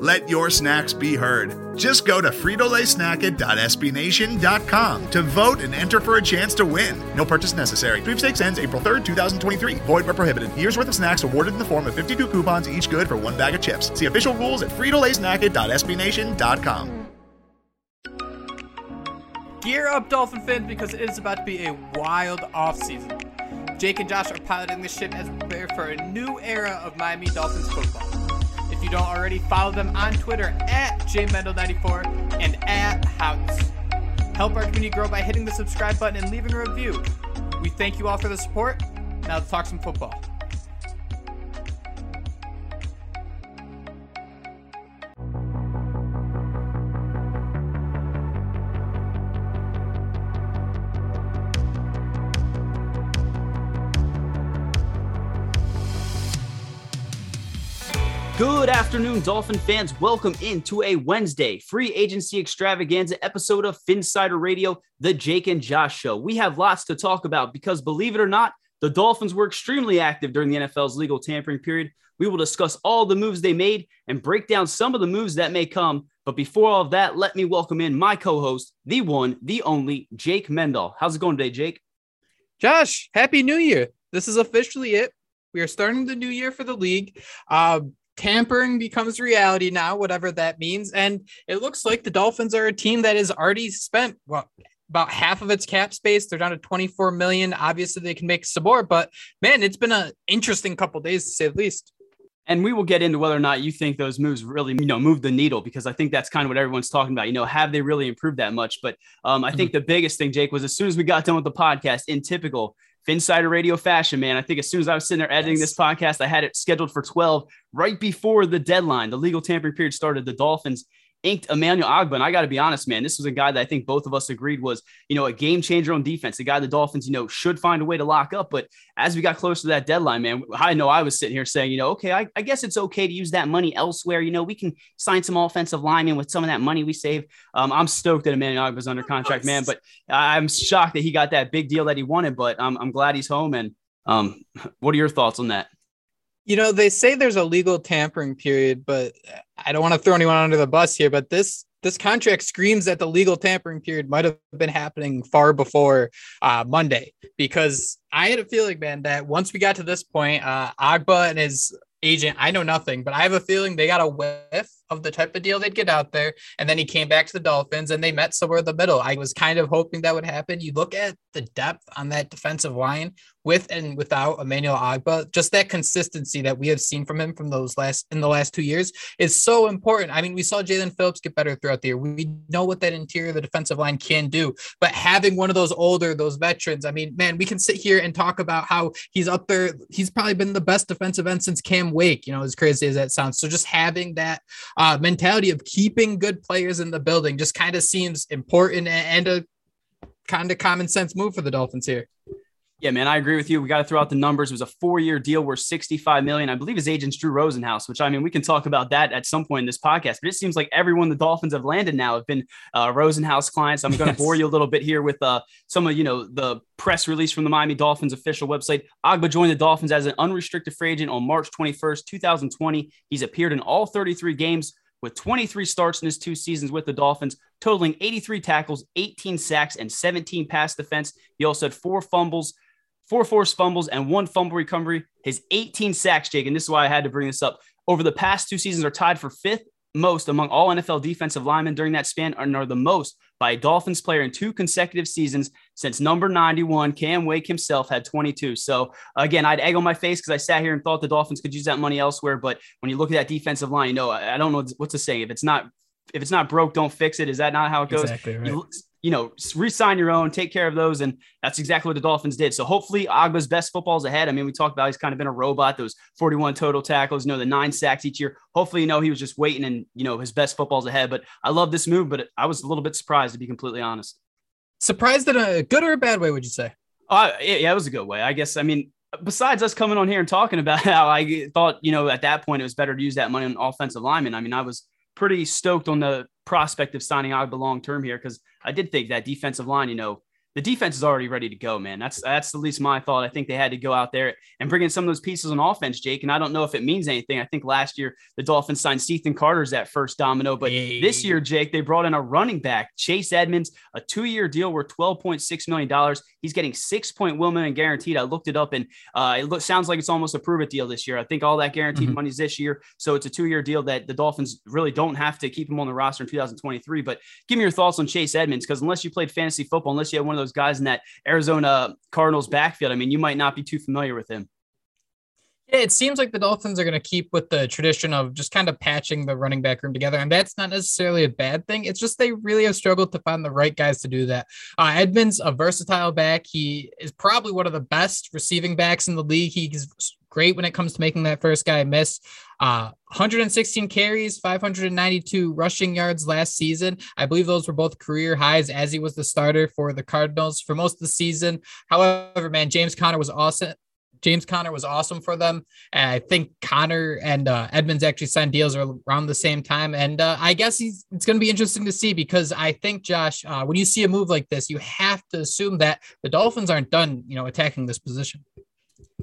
Let your snacks be heard. Just go to fritolaysnacket.sbnation.com to vote and enter for a chance to win. No purchase necessary. Sweepstakes ends April 3rd, 2023. Void where prohibited. Year's worth of snacks awarded in the form of 52 coupons, each good for one bag of chips. See official rules at fritolaysnacket.sbnation.com. Gear up, Dolphin fans, because it is about to be a wild offseason. Jake and Josh are piloting the ship as we prepare for a new era of Miami Dolphins football. If you don't already, follow them on Twitter at jmendel94 and at Houtz. Help our community grow by hitting the subscribe button and leaving a review. We thank you all for the support. Now let's talk some football. Good afternoon, Dolphin fans. Welcome into a Wednesday free agency extravaganza episode of Phinsider Radio, the Jake and Josh Show. We have lots to talk about because, believe it or not, the Dolphins were extremely active during the NFL's legal tampering period. We will discuss all the moves they made and break down some of the moves that may come. But before all of that, let me welcome in my co host, the one, the only, Jake Mendel. How's it going today, Jake? Josh, Happy New Year. This is officially it. We are starting the new year for the league. Uh, tampering becomes reality now, whatever that means. And it looks like the Dolphins are a team that has already spent well about half of its cap space. They're down to 24 million. Obviously, they can make some more, but man, it's been an interesting couple days to say the least. And we will get into whether or not you think those moves really, you know, move the needle because I think that's kind of what everyone's talking about. You know, have they really improved that much? But um, I think mm-hmm. the biggest thing, Jake, was as soon as we got done with the podcast, in typical Phinsider Radio fashion, man. I think as soon as I was sitting there editing yes. this podcast, I had it scheduled for 12 right before the deadline. The legal tampering period started. The Dolphins inked Emmanuel Ogbah. And I got to be honest, man, this was a guy that I think both of us agreed was, you know, a game changer on defense, a guy the Dolphins, you know, should find a way to lock up. But as we got closer to that deadline, man, I know I was sitting here saying, you know, okay, I, I guess it's okay to use that money elsewhere. You know, we can sign some offensive linemen with some of that money we save. Um, I'm stoked that Emmanuel Ogbah is under contract, man, but I'm shocked that he got that big deal that he wanted, but um, I'm glad he's home. And um, what are your thoughts on that? You know, they say there's a legal tampering period, but I don't want to throw anyone under the bus here, but this this contract screams that the legal tampering period might have been happening far before uh, Monday. Because I had a feeling, man, that once we got to this point, uh, Ogbah and his agent, I know nothing, but I have a feeling they got a whiff of the type of deal they'd get out there. And then he came back to the Dolphins and they met somewhere in the middle. I was kind of hoping that would happen. You look at the depth on that defensive line with and without Emmanuel Ogbah, just that consistency that we have seen from him from those last in the last two years is so important. I mean, we saw Jaelan Phillips get better throughout the year. We know what that interior of the defensive line can do, but having one of those older, those veterans, I mean, man, we can sit here and talk about how he's up there. He's probably been the best defensive end since Cam Wake, you know, as crazy as that sounds. So just having that uh, mentality of keeping good players in the building just kind of seems important and a kind of common sense move for the Dolphins here. Yeah, man, I agree with you. We got to throw out the numbers. It was a four-year deal worth 65 million. I believe his agent's Drew Rosenhaus, which I mean, we can talk about that at some point in this podcast. But it seems like everyone the Dolphins have landed now have been uh, Rosenhaus clients. I'm going to yes. bore you a little bit here with uh, some of you know the press release from the Miami Dolphins official website. Ogbah joined the Dolphins as an unrestricted free agent on March 21st, 2020. He's appeared in all 33 games with 23 starts in his two seasons with the Dolphins, totaling 83 tackles, 18 sacks, and 17 pass defense. He also had four fumbles four forced fumbles, and one fumble recovery. His 18 sacks, Jake, and this is why I had to bring this up. Over the past two seasons, are tied for fifth most among all NFL defensive linemen during that span, and are the most by a Dolphins player in two consecutive seasons since number 91, Cam Wake himself, had 22. So again, I'd egg on my face because I sat here and thought the Dolphins could use that money elsewhere. But when you look at that defensive line, you know, I don't know what to say. If it's not if it's not broke, don't fix it. Is that not how it goes? Exactly right. you, you know, resign your own, take care of those. And that's exactly what the Dolphins did. So hopefully Ogbah's best football's ahead. I mean, we talked about he's kind of been a robot, those 41 total tackles, you know, the nine sacks each year. Hopefully, you know, he was just waiting and, you know, his best football's ahead. But I love this move, but I was a little bit surprised to be completely honest. Surprised in a good or a bad way, would you say? Uh, yeah, it was a good way. I guess, I mean, besides us coming on here and talking about how I thought, you know, at that point it was better to use that money on offensive lineman. I mean, I was pretty stoked on the prospect of signing Ogbah long term here because I did think that defensive line, you know, the defense is already ready to go, man. That's that's at least my thought. I think they had to go out there and bring in some of those pieces on offense, Jake. And I don't know if it means anything. I think last year the Dolphins signed Cethan Carter's that first domino, but hey. this year, Jake, they brought in a running back, Chase Edmonds, a two-year deal worth twelve point six million dollars. He's getting six point one million guaranteed. I looked it up, and uh, it looks, sounds like it's almost a prove it deal this year. I think all that guaranteed mm-hmm. money's this year, so it's a two-year deal that the Dolphins really don't have to keep him on the roster in 2023. But give me your thoughts on Chase Edmonds because unless you played fantasy football, unless you had one of those guys in that Arizona Cardinals backfield. I mean, you might not be too familiar with him. Yeah, it seems like the Dolphins are going to keep with the tradition of just kind of patching the running back room together. And that's not necessarily a bad thing. It's just they really have struggled to find the right guys to do that. Uh, Edmonds, a versatile back. He is probably one of the best receiving backs in the league. He's great when it comes to making that first guy miss. Uh, 116 carries, 592 rushing yards last season. I believe those were both career highs as he was the starter for the Cardinals for most of the season. However, man, James Conner was awesome. James Conner was awesome for them. And I think Conner and uh, Edmonds actually signed deals around the same time. And uh, I guess he's, it's going to be interesting to see because I think, Josh, uh, when you see a move like this, you have to assume that the Dolphins aren't done, you know, attacking this position.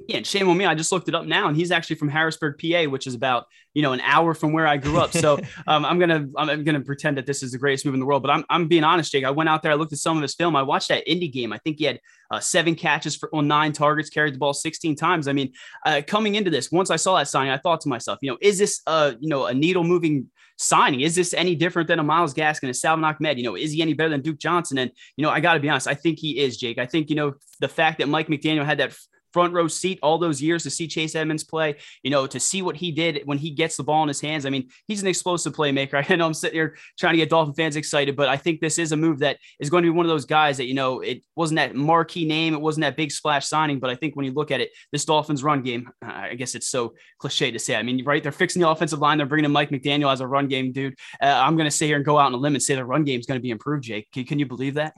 Yeah, and shame on me. I just looked it up now, and he's actually from Harrisburg, PA, which is about you know an hour from where I grew up. So um, I'm gonna I'm gonna pretend that this is the greatest move in the world. But I'm I'm being honest, Jake. I went out there, I looked at some of his film. I watched that indie game. I think he had uh, seven catches for on nine targets, carried the ball 16 times. I mean, uh, coming into this, once I saw that signing, I thought to myself, you know, is this uh you know a needle moving signing. Is this any different than a Myles Gaskin, a Salvon Ahmed? You know, is he any better than Duke Johnson? And, you know, I got to be honest, I think he is, Jake. I think, you know, the fact that Mike McDaniel had that front row seat all those years to see Chase Edmonds play, you know, to see what he did when he gets the ball in his hands. I mean, he's an explosive playmaker. I know I'm sitting here trying to get Dolphin fans excited, but I think this is a move that is going to be one of those guys that, you know, it wasn't that marquee name, it wasn't that big splash signing, but I think when you look at it, this Dolphins run game, I guess it's so cliche to say. I mean, right, they're fixing the offensive line, they're bringing in Mike McDaniel as a run game dude. Uh, I'm going to sit here and go out on a limb and say the run game is going to be improved, Jake. Can, can you believe that?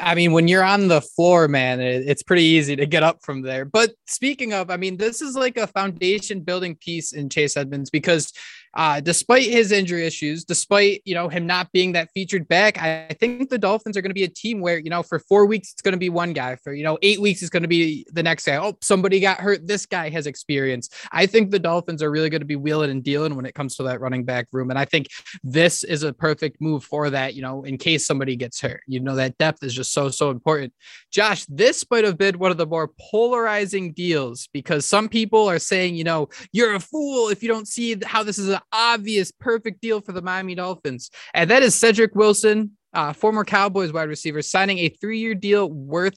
I mean, when you're on the floor, man, it's pretty easy to get up from there. But speaking of, I mean, this is like a foundation building piece in Chase Edmonds because uh, despite his injury issues, despite you know him not being that featured back, I, I think the Dolphins are going to be a team where you know for four weeks it's going to be one guy, for you know eight weeks it's going to be the next guy. Oh, somebody got hurt. This guy has experience. I think the Dolphins are really going to be wheeling and dealing when it comes to that running back room, and I think this is a perfect move for that. You know, in case somebody gets hurt, you know that depth is just so so important. Josh, this might have been one of the more polarizing deals because some people are saying, you know, you're a fool if you don't see how this is an obvious perfect deal for the Miami Dolphins. And that is Cedric Wilson, uh, former Cowboys wide receiver, signing a three year deal worth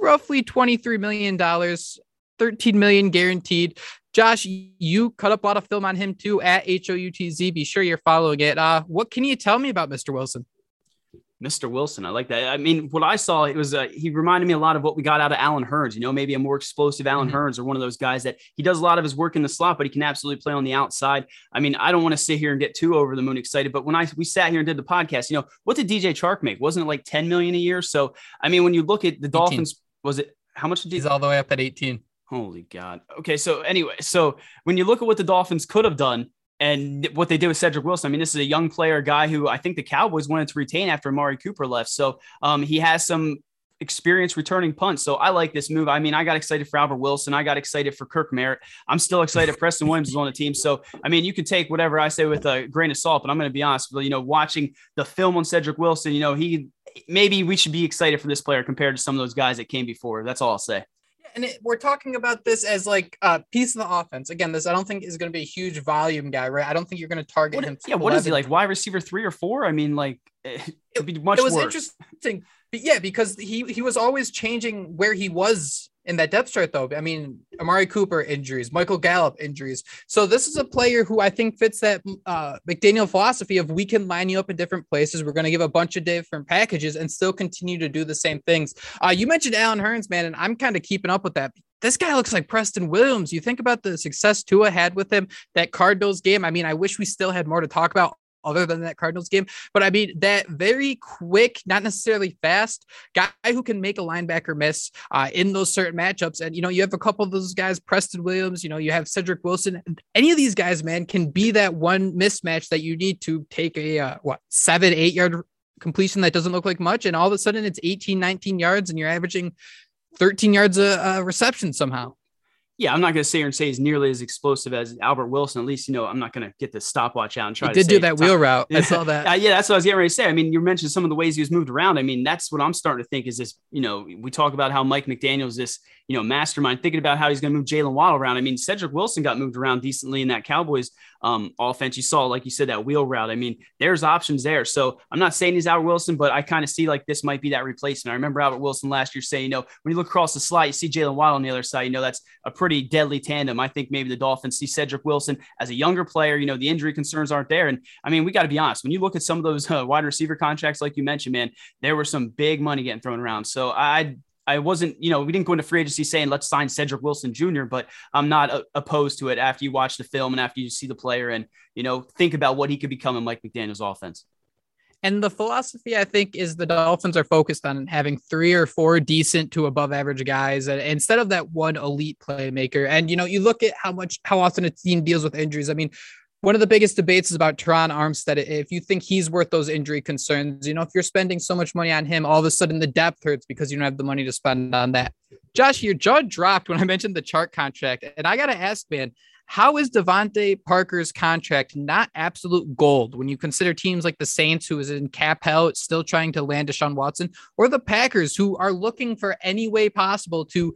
roughly $23 million, 13 million guaranteed. Josh, you cut up a lot of film on him too at HOUTZ. Be sure you're following it. Uh, what can you tell me about Mr. Wilson? Mr. Wilson. I like that. I mean, what I saw, it was, uh, he reminded me a lot of what we got out of Allen Hurns, you know, maybe a more explosive Allen mm-hmm. Hurns or one of those guys that he does a lot of his work in the slot, but he can absolutely play on the outside. I mean, I don't want to sit here and get too over the moon excited, but when I, we sat here and did the podcast, you know, what did DJ Chark make? Wasn't it like 10 million a year? So, I mean, when you look at the 18. Dolphins, was it, how much did he's all the way up at 18? Holy God. Okay. So anyway, so when you look at what the Dolphins could have done, and what they did with Cedric Wilson, I mean, this is a young player, guy who I think the Cowboys wanted to retain after Amari Cooper left. So um, he has some experience returning punts. So I like this move. I mean, I got excited for Albert Wilson. I got excited for Kirk Merritt. I'm still excited. Preston Williams is on the team. So, I mean, you can take whatever I say with a grain of salt, but I'm going to be honest. You know, watching the film on Cedric Wilson, you know, he maybe we should be excited for this player compared to some of those guys that came before. That's all I'll say and it, we're talking about this as like a piece of the offense. Again, this I don't think is going to be a huge volume guy, right? I don't think you're going to target what, him. Yeah, what is he like? Wide receiver three or four? I mean, like it would be much. It was worse. interesting, but yeah, because he he was always changing where he was in that depth chart, though. I mean, Amari Cooper injuries, Michael Gallup injuries. So this is a player who I think fits that uh, McDaniel philosophy of we can line you up in different places. We're going to give a bunch of different packages and still continue to do the same things. Uh, you mentioned Allen Hurns, man, and I'm kind of keeping up with that. This guy looks like Preston Williams. You think about the success Tua had with him, that Cardinals game. I mean, I wish we still had more to talk about other than that Cardinals game. But I mean, that very quick, not necessarily fast guy who can make a linebacker miss uh, in those certain matchups. And, you know, you have a couple of those guys, Preston Williams, you know, you have Cedric Wilson. Any of these guys, man, can be that one mismatch that you need to take a, uh, what, seven, eight yard completion that doesn't look like much. And all of a sudden it's 18, 19 yards and you're averaging 13 yards a reception somehow yeah, I'm not going to sit here and say he's nearly as explosive as Albert Wilson. At least, you know, I'm not going to get the stopwatch out and try he to did do that wheel route. I saw that. uh, yeah, that's what I was getting ready to say. I mean, you mentioned some of the ways he was moved around. I mean, that's what I'm starting to think is this, you know, we talk about how Mike McDaniel's this, you know, mastermind thinking about how he's going to move Jaylen Waddle around. I mean, Cedric Wilson got moved around decently in that Cowboys um, offense. You saw, like you said, that wheel route. I mean, there's options there. So I'm not saying he's Albert Wilson, but I kind of see like this might be that replacement. I remember Albert Wilson last year saying, you know, when you look across the slide, you see Jaylen Waddle on the other side, you know, that's a pretty deadly tandem. I think maybe the Dolphins see Cedric Wilson as a younger player. You know, the injury concerns aren't there. And I mean, we got to be honest, when you look at some of those uh, wide receiver contracts, like you mentioned, man, there were some big money getting thrown around. So I I wasn't, you know, we didn't go into free agency saying let's sign Cedric Wilson Jr., but I'm not uh, opposed to it after you watch the film and after you see the player and, you know, think about what he could become in Mike McDaniel's offense. And the philosophy, I think, is the Dolphins are focused on having three or four decent to above average guys instead of that one elite playmaker. And, you know, you look at how much, how often a team deals with injuries. I mean, one of the biggest debates is about Terron Armstead. If you think he's worth those injury concerns, you know, if you're spending so much money on him, all of a sudden the depth hurts because you don't have the money to spend on that. Josh, your jaw dropped when I mentioned the chart contract. And I got to ask, man, how is DeVante Parker's contract not absolute gold when you consider teams like the Saints, who is in cap hell, still trying to land Deshaun Watson, or the Packers, who are looking for any way possible to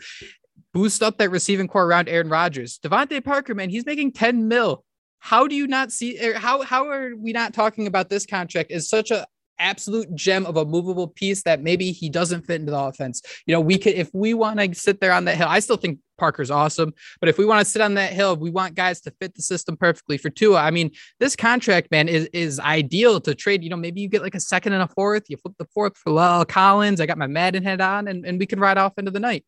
boost up that receiving core around Aaron Rodgers? DeVante Parker, man, he's making 10 mil how do you not see er, how how are we not talking about this contract as such a absolute gem of a movable piece that maybe he doesn't fit into the offense. You know, we could if we want to sit there on that hill. I still think Parker's awesome, but if we want to sit on that hill, we want guys to fit the system perfectly for Tua. I mean, this contract, man, is is ideal to trade. You know, maybe you get like a second and a fourth. You flip the fourth for La'el Collins. I got my Madden head on, and, and we can ride off into the night.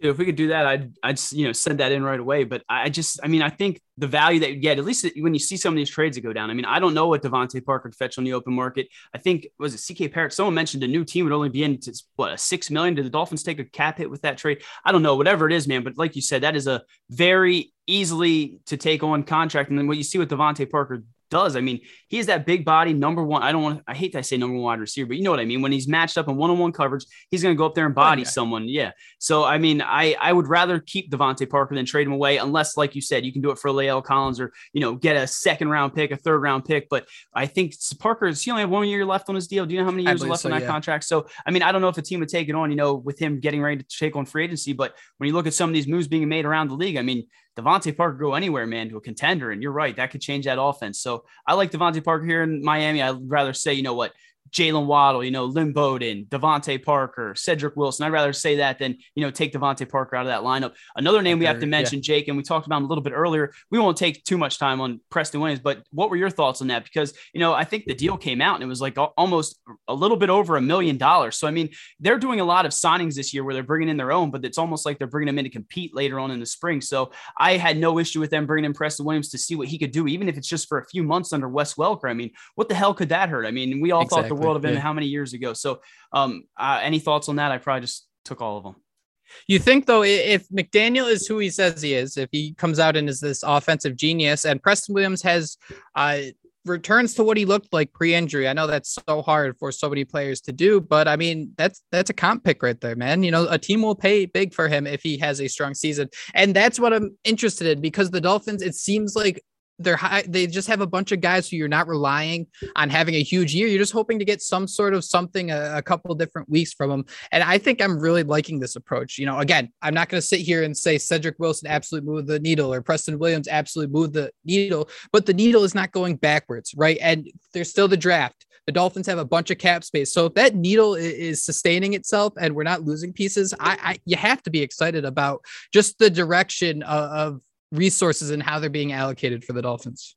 If we could do that, I'd, I'd, you know, send that in right away. But I just, I mean, I think the value that you get, at least when you see some of these trades that go down. I mean, I don't know what DeVante Parker could fetch on the open market. I think was it CK Parrott? Someone mentioned a new team would only be in to, what a six million. Did the Dolphins take a cap hit with that trade? I don't know. Whatever it is, man. But like you said, that is a very easily to take on contract. And then what you see with DeVante Parker does. I mean, he is that big body number one. I don't want I hate to say number one wide receiver, but you know what I mean. When he's matched up in one on one coverage, he's going to go up there and oh, body okay. someone. Yeah. So I mean, I I would rather keep DeVante Parker than trade him away, unless, like you said, you can do it for La'el Collins or you know get a second round pick, a third round pick. But I think Parker he only have one year left on his deal. Do you know how many years left so, on that yeah. contract? So I mean, I don't know if a team would take it on, you know, with him getting ready to take on free agency. But when you look at some of these moves being made around the league, I mean. DeVante Parker go anywhere, man, to a contender. And you're right, that could change that offense. So I like DeVante Parker here in Miami. I'd rather say, you know what, Jaylen Waddle, you know, Lynn Bowden, DeVante Parker, Cedric Wilson. I'd rather say that than, you know, take DeVante Parker out of that lineup. Another name we have to mention, yeah. Jake, and we talked about him a little bit earlier. We won't take too much time on Preston Williams, but what were your thoughts on that? Because, you know, I think the deal came out and it was like almost a little bit over a million dollars. So, I mean, they're doing a lot of signings this year where they're bringing in their own, but it's almost like they're bringing them in to compete later on in the spring. So I had no issue with them bringing in Preston Williams to see what he could do, even if it's just for a few months under Wes Welker. I mean, what the hell could that hurt? I mean, we all exactly. thought the world of him yeah. how many years years ago. So, um, uh, any thoughts on that? I probably just took all of them. You think though, if McDaniel is who he says he is, if he comes out and is this offensive genius, and Preston Williams has uh, returns to what he looked like pre-injury, I know that's so hard for so many players to do, but I mean that's that's a comp pick right there, man. You know, a team will pay big for him if he has a strong season, and that's what I'm interested in because the Dolphins. It seems like they're high, they just have a bunch of guys who you're not relying on having a huge year. You're just hoping to get some sort of something a, a couple different weeks from them. And I think I'm really liking this approach. You know, again, I'm not going to sit here and say Cedric Wilson absolutely moved the needle or Preston Williams absolutely moved the needle, but the needle is not going backwards, right? And there's still the draft. The Dolphins have a bunch of cap space. So if that needle is sustaining itself and we're not losing pieces, I, I you have to be excited about just the direction uh, of, of resources and how they're being allocated for the Dolphins.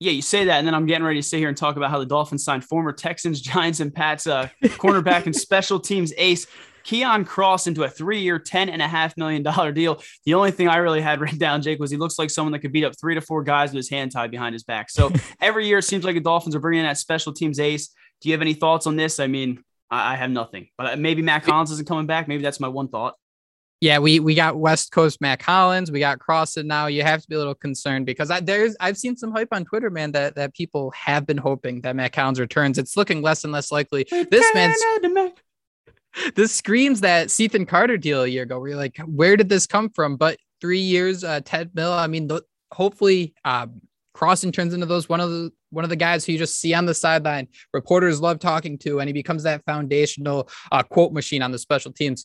Yeah, you say that, and then I'm getting ready to sit here and talk about how the Dolphins signed former Texans, Giants, and Pats uh, cornerback and special teams ace Keion Crossen to a three-year, ten and a half million dollar deal. The only thing I really had written down, Jake, was he looks like someone that could beat up three to four guys with his hand tied behind his back. So every year it seems like the Dolphins are bringing in that special teams ace. Do you have any thoughts on this? I mean, I, have nothing, but maybe Mack Hollins isn't coming back. Maybe that's my one thought. Yeah, we we got West Coast Mack Hollins, we got Crossen now. You have to be a little concerned because I, there's I've seen some hype on Twitter, man, that that people have been hoping that Mack Hollins returns. It's looking less and less likely. This man's this screams that Cethan Carter deal a year ago. Where you're like, where did this come from? But three years, uh, Ted Mill. I mean, th- hopefully, um, Crossen turns into those one of the one of the guys who you just see on the sideline. Reporters love talking to, and he becomes that foundational uh, quote machine on the special teams.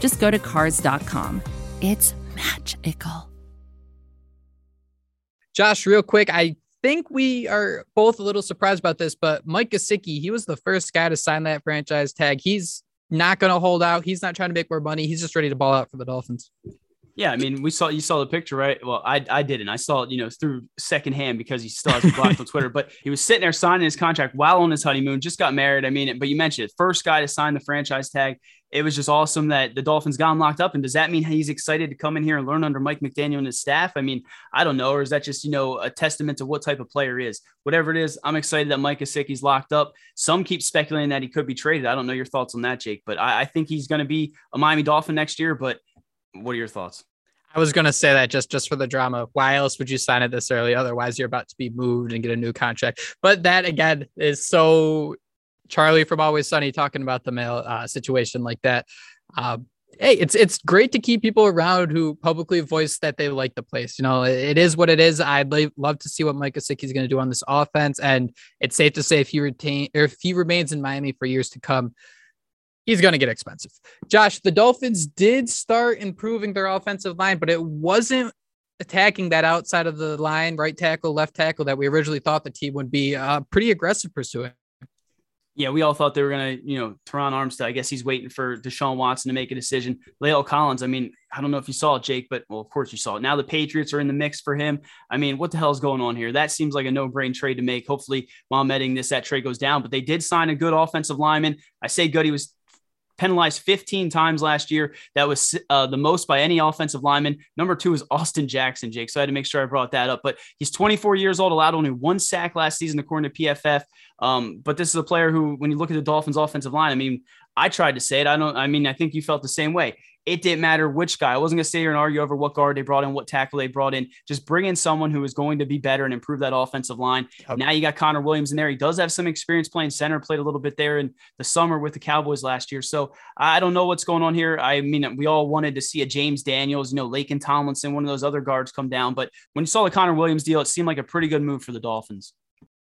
just go to cars.com. It's magical. Josh, real quick, I think we are both a little surprised about this, but Mike Gesicki, he was the first guy to sign that franchise tag. He's not going to hold out. He's not trying to make more money. He's just ready to ball out for the Dolphins. Yeah, I mean, we saw you saw the picture, right? Well, I I didn't. I saw it, you know, through secondhand because he still has blocked on Twitter. But he was sitting there signing his contract while on his honeymoon, just got married. I mean, but you mentioned it, first guy to sign the franchise tag it was just awesome that the Dolphins got him locked up. And does that mean he's excited to come in here and learn under Mike McDaniel and his staff? I mean, I don't know. Or is that just, you know, a testament to what type of player is? Whatever it is, I'm excited that Mike Gesicki's locked up. Some keep speculating that he could be traded. I don't know your thoughts on that, Jake, but I, I think he's going to be a Miami Dolphin next year. But what are your thoughts? I was going to say that just just for the drama. Why else would you sign it this early? Otherwise, you're about to be moved and get a new contract. But that again is so Charlie from Always Sunny talking about the mail uh, situation like that. Um, hey, it's it's great to keep people around who publicly voice that they like the place. You know, it, it is what it is. I'd love to see what Mike Gesicki is going to do on this offense, and it's safe to say if he retain or if he remains in Miami for years to come, he's going to get expensive. Josh, the Dolphins did start improving their offensive line, but it wasn't attacking that outside of the line, right tackle, left tackle that we originally thought the team would be uh, pretty aggressive pursuing yeah, we all thought they were going to, you know, Terron Armstead. I guess he's waiting for Deshaun Watson to make a decision. La'el Collins, I mean, I don't know if you saw it, Jake, but well, of course you saw it. Now the Patriots are in the mix for him. I mean, what the hell is going on here? That seems like a no-brain trade to make. Hopefully, while I'm editing this, that trade goes down. But they did sign a good offensive lineman. I say good. He was penalized 15 times last year. That was uh, the most by any offensive lineman. Number two is Austin Jackson, Jake. So I had to make sure I brought that up. But he's 24 years old, allowed only one sack last season, according to PFF. Um, but this is a player who, when you look at the Dolphins' offensive line, I mean, I tried to say it. I don't. I mean, I think you felt the same way. It didn't matter which guy. I wasn't going to sit here and argue over what guard they brought in, what tackle they brought in. Just bring in someone who is going to be better and improve that offensive line. Okay. Now you got Connor Williams in there. He does have some experience playing center, played a little bit there in the summer with the Cowboys last year. So I don't know what's going on here. I mean, we all wanted to see a James Daniels, you know, Laken Tomlinson, one of those other guards come down. But when you saw the Connor Williams deal, it seemed like a pretty good move for the Dolphins.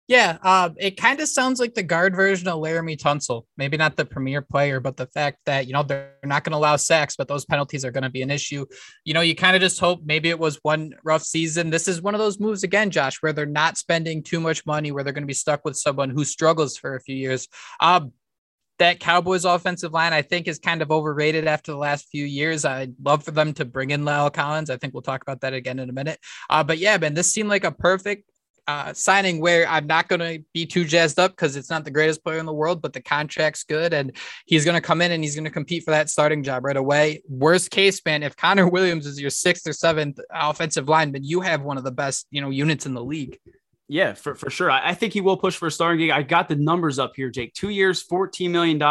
Yeah, uh, it kind of sounds like the guard version of Laremy Tunsil. Maybe not the premier player, but the fact that, you know, they're not going to allow sacks, but those penalties are going to be an issue. You know, you kind of just hope maybe it was one rough season. This is one of those moves again, Josh, where they're not spending too much money, where they're going to be stuck with someone who struggles for a few years. Um, that Cowboys offensive line, I think, is kind of overrated after the last few years. I'd love for them to bring in La'el Collins. I think we'll talk about that again in a minute. Uh, but yeah, man, this seemed like a perfect uh, signing where I'm not going to be too jazzed up because it's not the greatest player in the world, but the contract's good and he's going to come in and he's going to compete for that starting job right away. Worst case, man, if Connor Williams is your sixth or seventh offensive lineman, you have one of the best, you know, units in the league. Yeah, for, for sure. I, I think he will push for a starting gig. I got the numbers up here, Jake. Two years, $14 million.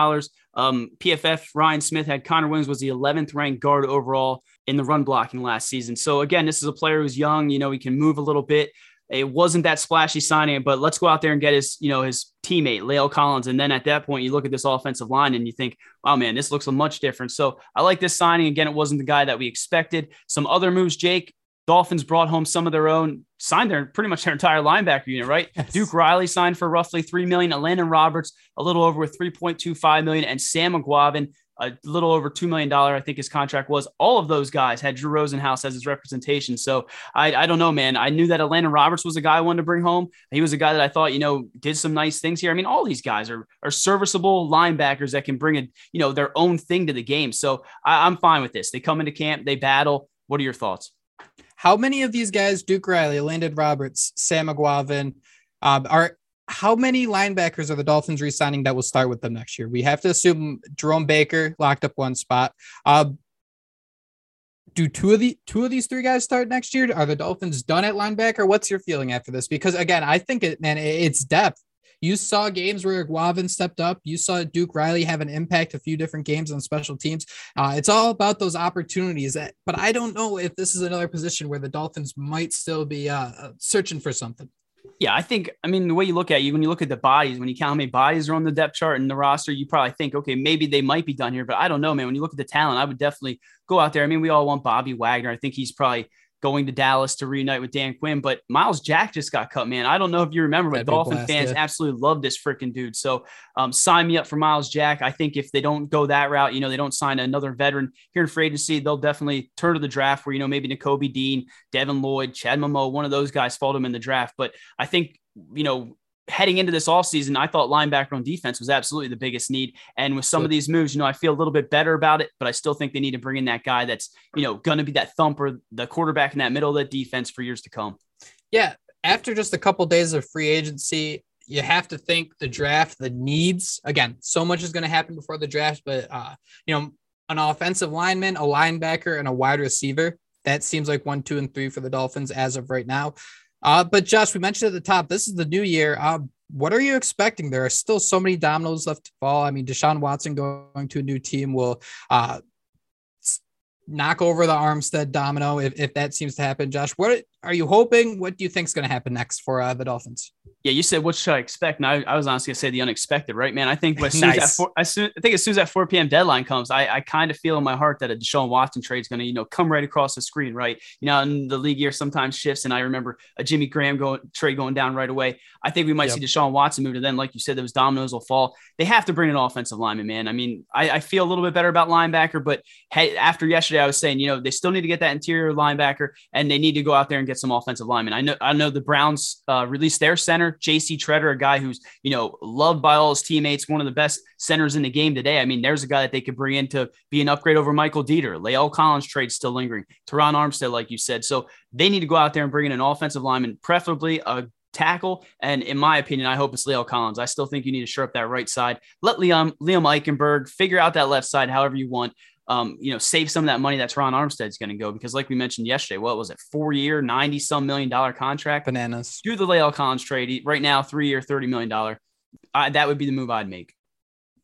Um, PFF Ryan Smith had Connor Williams was the 11th ranked guard overall in the run blocking last season. So again, this is a player who's young. You know, he can move a little bit. It wasn't that splashy signing, but let's go out there and get his, you know, his teammate, La'el Collins. And then at that point, you look at this offensive line and you think, wow, man, this looks a much different. So I like this signing. Again, it wasn't the guy that we expected. Some other moves, Jake. Dolphins brought home some of their own, signed their pretty much their entire linebacker unit, right? Yes. Duke Riley signed for roughly three million. Landon Roberts a little over with 3.25 million, and Sam Eguavoen a little over $2 million, I think his contract was. All of those guys had Drew Rosenhaus as his representation. So I, I don't know, man. I knew that Elandon Roberts was a guy I wanted to bring home. He was a guy that I thought, you know, did some nice things here. I mean, all these guys are, are serviceable linebackers that can bring a, you know, their own thing to the game. So I, I'm fine with this. They come into camp, they battle. What are your thoughts? How many of these guys, Duke Riley, Landon Roberts, Sam Eguavoen, um, are how many linebackers are the Dolphins re-signing that will start with them next year? We have to assume Jerome Baker locked up one spot. Uh, do two of the two of these three guys start next year? Are the Dolphins done at linebacker? What's your feeling after this? Because again, I think it, man, it's depth. You saw games where Eguavoen stepped up. You saw Duke Riley have an impact a few different games on special teams. Uh, it's all about those opportunities. But I don't know if this is another position where the Dolphins might still be uh, searching for something. Yeah, I think, I mean, the way you look at you, when you look at the bodies, when you count how many bodies are on the depth chart and the roster, you probably think, okay, maybe they might be done here, but I don't know, man. When you look at the talent, I would definitely go out there. I mean, we all want Bobby Wagner. I think he's probably going to Dallas to reunite with Dan Quinn. But Myles Jack just got cut, man. I don't know if you remember, but Dolphin blast, fans yeah. absolutely love this freaking dude. So um, sign me up for Myles Jack. I think if they don't go that route, you know, they don't sign another veteran here in free agency, they'll definitely turn to the draft where, you know, maybe Nakobe Dean, Devin Lloyd, Chad Muma, one of those guys followed him in the draft. But I think, you know, heading into this offseason, I thought linebacker on defense was absolutely the biggest need. And with some of these moves, you know, I feel a little bit better about it, but I still think they need to bring in that guy that's, you know, going to be that thumper, the quarterback in that middle of the defense for years to come. Yeah. After just a couple of days of free agency, you have to think the draft, the needs. Again, so much is going to happen before the draft, but, uh, you know, an offensive lineman, a linebacker, and a wide receiver. That seems like one, two, and three for the Dolphins as of right now. Uh, but Josh, we mentioned at the top, this is the new year. Uh, what are you expecting? There are still so many dominoes left to fall. I mean, Deshaun Watson going to a new team will uh, knock over the Armstead domino if, if that seems to happen. Josh, what are you hoping? What do you think is going to happen next for uh, the Dolphins? Yeah, you said what should I expect? And I, I was honestly gonna say the unexpected, right, man? I think as soon nice. as four, I, soon, I think as soon as that 4 p.m. deadline comes, I, I kind of feel in my heart that a Deshaun Watson trade is gonna, you know, come right across the screen, right? You know, in the league year sometimes shifts, and I remember a Jimmy Graham going trade going down right away. I think we might yep. see Deshaun Watson move to then, like you said, those dominoes will fall. They have to bring an offensive lineman, man. I mean, I, I feel a little bit better about linebacker, but hey, after yesterday, I was saying, you know, they still need to get that interior linebacker, and they need to go out there and get some offensive linemen. I know, I know the Browns uh, released their center, J.C. Tretter a guy who's, you know, loved by all his teammates, one of the best centers in the game today. I mean, there's a guy that they could bring in to be an upgrade over Michael Deiter. La'el Collins trade still lingering. Terron Armstead, like you said. So they need to go out there and bring in an offensive lineman, preferably a tackle. And in my opinion, I hope it's La'el Collins. I still think you need to shore up that right side. Let Liam Liam Eichenberg figure out that left side however you want um, you know, save some of that money that Ron Armstead's going to go because, like we mentioned yesterday, what was it, four year, ninety some million dollar contract? Bananas. Do the La'el Collins trade right now, three year, thirty million dollar. Uh, that would be the move I'd make.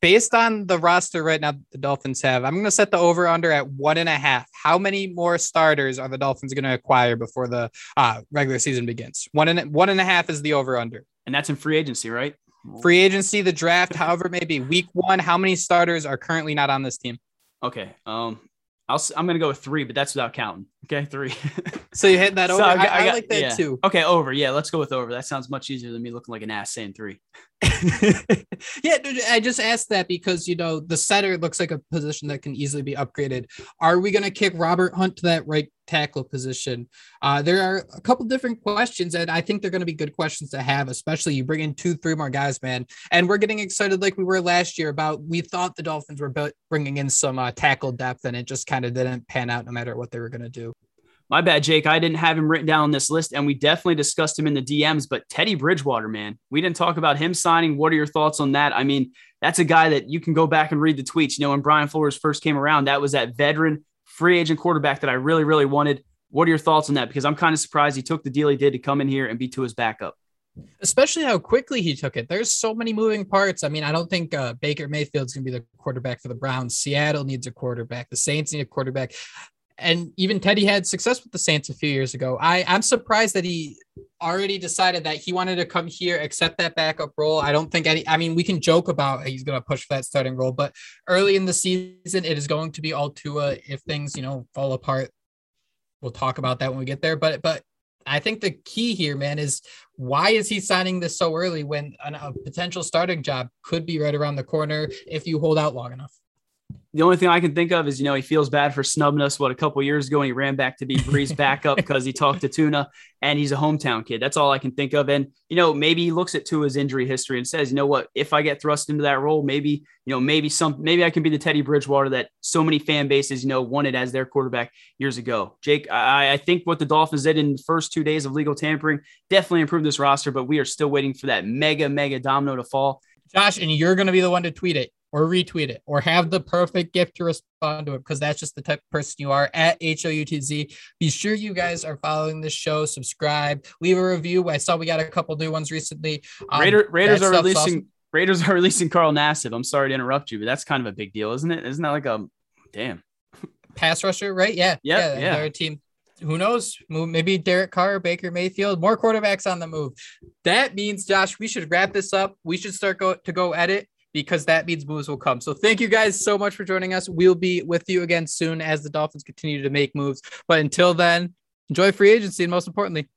Based on the roster right now, the Dolphins have, I'm going to set the over under at one and a half. How many more starters are the Dolphins going to acquire before the uh, regular season begins? One and one and a half is the over under, and that's in free agency, right? Free agency, the draft, however it may be. Week one, how many starters are currently not on this team? Okay. Um, I'll, I'm going to go with three, but that's without counting. Okay, three. so you hit that over. So I, I, I, got, like that yeah. too. Okay, over. Yeah, let's go with over. That sounds much easier than me looking like an ass saying three. yeah, I just asked that because you know the center looks like a position that can easily be upgraded. Are we going to kick Robert Hunt to that right tackle position? Uh, there are a couple different questions, and I think they're going to be good questions to have. Especially you bring in two, three more guys, man, and we're getting excited like we were last year about. We thought the Dolphins were bringing in some uh, tackle depth, and it just kind of didn't pan out no matter what they were going to do. My bad, Jake. I didn't have him written down on this list, and we definitely discussed him in the DMs. But Teddy Bridgewater, man, we didn't talk about him signing. What are your thoughts on that? I mean, that's a guy that you can go back and read the tweets. You know, when Brian Flores first came around, that was that veteran free agent quarterback that I really, really wanted. What are your thoughts on that? Because I'm kind of surprised he took the deal he did to come in here and be to his backup. Especially how quickly he took it. There's so many moving parts. I mean, I don't think uh, Baker Mayfield's going to be the quarterback for the Browns. Seattle needs a quarterback. The Saints need a quarterback and even Teddy had success with the Saints a few years ago. I, I'm surprised that he already decided that he wanted to come here, accept that backup role. I don't think any, I mean, we can joke about he's going to push for that starting role, but early in the season, it is going to be all Tua if things, you know, fall apart. We'll talk about that when we get there. But, but I think the key here, man, is why is he signing this so early when a potential starting job could be right around the corner if you hold out long enough? The only thing I can think of is, you know, he feels bad for snubbing us what a couple years ago and he ran back to be Brees backup because he talked to Tuna and he's a hometown kid. That's all I can think of. And, you know, maybe he looks at Tua's injury history and says, you know what, if I get thrust into that role, maybe, you know, maybe some, maybe I can be the Teddy Bridgewater that so many fan bases, you know, wanted as their quarterback years ago. Jake, I, I think what the Dolphins did in the first two days of legal tampering definitely improved this roster, but we are still waiting for that mega, mega domino to fall. Josh, and you're going to be the one to tweet it or retweet it or have the perfect gift to respond to it because that's just the type of person you are at HOUTZ. Be sure you guys are following this show, subscribe, leave a review. I saw we got a couple new ones recently. Um, Raider, Raiders are releasing awesome. Raiders are releasing Carl Nassib. I'm sorry to interrupt you, but that's kind of a big deal, isn't it? Isn't that like a damn pass rusher, right? Yeah. Yep, yeah. Yeah. Their team who knows? Maybe Derek Carr, Baker Mayfield, more quarterbacks on the move. That means, Josh, we should wrap this up. We should start go to go edit because that means moves will come. So thank you guys so much for joining us. We'll be with you again soon as the Dolphins continue to make moves. But until then, enjoy free agency and most importantly,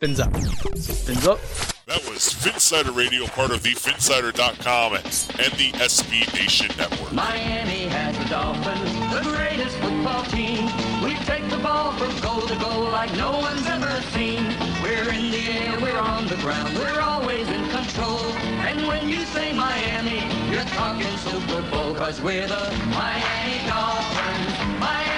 fins up. Fins up. That was Phinsider Radio, part of the Phinsider.com and the SB Nation Network. Miami has the Dolphins, the greatest football team. We take the ball from goal to goal like no one's ever seen. We're in the air, we're on the ground, we're always in control. And when you say Miami, you're talking Super Bowl, cause we're the Miami Dolphins. Miami